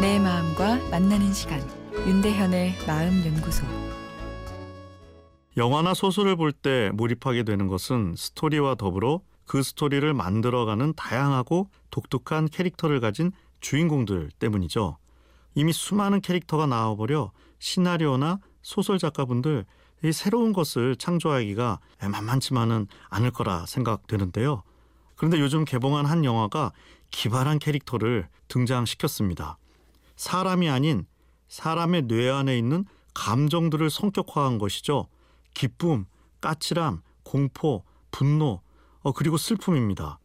마음과 만나는 시간 윤대현의 마음 연구소 영화나 소설을 볼 때 몰입하게 되는 것은 스토리와 더불어 그 스토리를 만들어가는 다양하고 독특한 캐릭터를 가진 주인공들 때문이죠. 이미 수많은 캐릭터가 나와버려 시나리오나 소설 작가분들 이 새로운 것을 창조하기가 만만치만은 않을 거라 생각되는데요. 그런데 요즘 개봉한 한 영화가 기발한 캐릭터를 등장시켰습니다. 사람이 아닌 사람의 뇌 안에 있는 감정들을 성격화한 것이죠. 기쁨, 까칠함, 공포, 분노, 어, 그리고 슬픔입니다.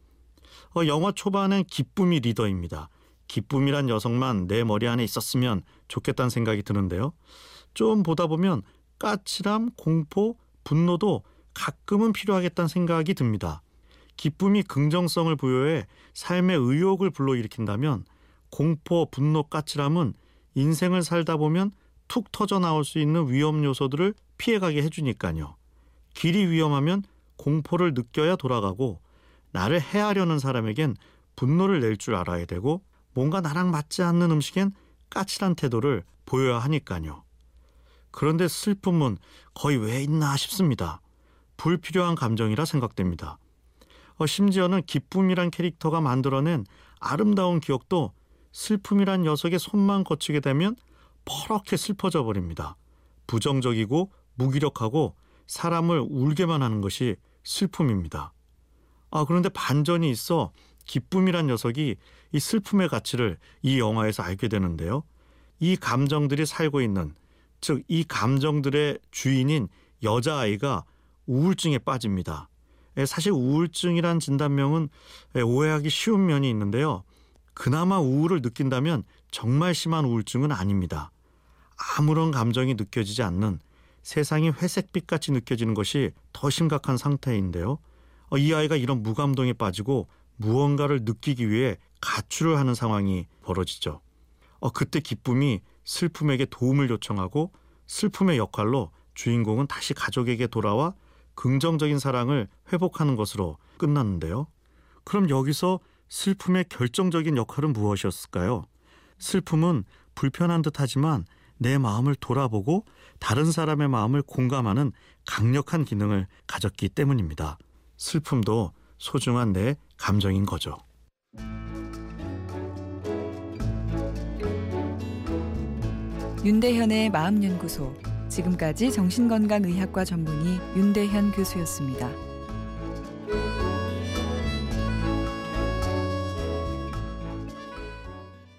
어, 영화 초반엔 기쁨이 리더입니다. 기쁨이란 여성만 내 머리 안에 있었으면 좋겠다는 생각이 드는데요. 좀 보다 보면 까칠함, 공포, 분노도 가끔은 필요하겠다는 생각이 듭니다. 기쁨이 긍정성을 부여해 삶의 의욕을 불러일으킨다면 공포, 분노, 까칠함은 인생을 살다 보면 툭 터져 나올 수 있는 위험 요소들을 피해가게 해주니까요. 길이 위험하면 공포를 느껴야 돌아가고 나를 해하려는 사람에겐 분노를 낼 줄 알아야 되고 뭔가 나랑 맞지 않는 음식엔 까칠한 태도를 보여야 하니까요. 그런데 슬픔은 거의 왜 있나 싶습니다. 불필요한 감정이라 생각됩니다. 어, 심지어는 기쁨이란 캐릭터가 만들어낸 아름다운 기억도 슬픔이란 녀석의 손만 거치게 되면 퍼렇게 슬퍼져 버립니다. 부정적이고 무기력하고 사람을 울게만 하는 것이 슬픔입니다. 아, 그런데 반전이 있어 기쁨이란 녀석이 이 슬픔의 가치를 이 영화에서 알게 되는데요. 이 감정들이 살고 있는, 즉, 이 감정들의 주인인 여자아이가 우울증에 빠집니다. 사실 우울증이란 진단명은 오해하기 쉬운 면이 있는데요. 그나마 우울을 느낀다면 정말 심한 우울증은 아닙니다. 아무런 감정이 느껴지지 않는 세상이 회색빛 같이 느껴지는 것이 더 심각한 상태인데요. 어, 이 아이가 이런 무감동에 빠지고 무언가를 느끼기 위해 가출을 하는 상황이 벌어지죠. 어, 그때 기쁨이 슬픔에게 도움을 요청하고 슬픔의 역할로 주인공은 다시 가족에게 돌아와 긍정적인 사랑을 회복하는 것으로 끝났는데요. 그럼 여기서 슬픔의 결정적인 역할은 무엇이었을까요? 슬픔은 불편한 듯 하지만 내 마음을 돌아보고 다른 사람의 마음을 공감하는 강력한 기능을 가졌기 때문입니다. 슬픔도 소중한 내 감정인 거죠. 윤대현의 마음연구소 지금까지 정신건강의학과 전문의 윤대현 교수였습니다.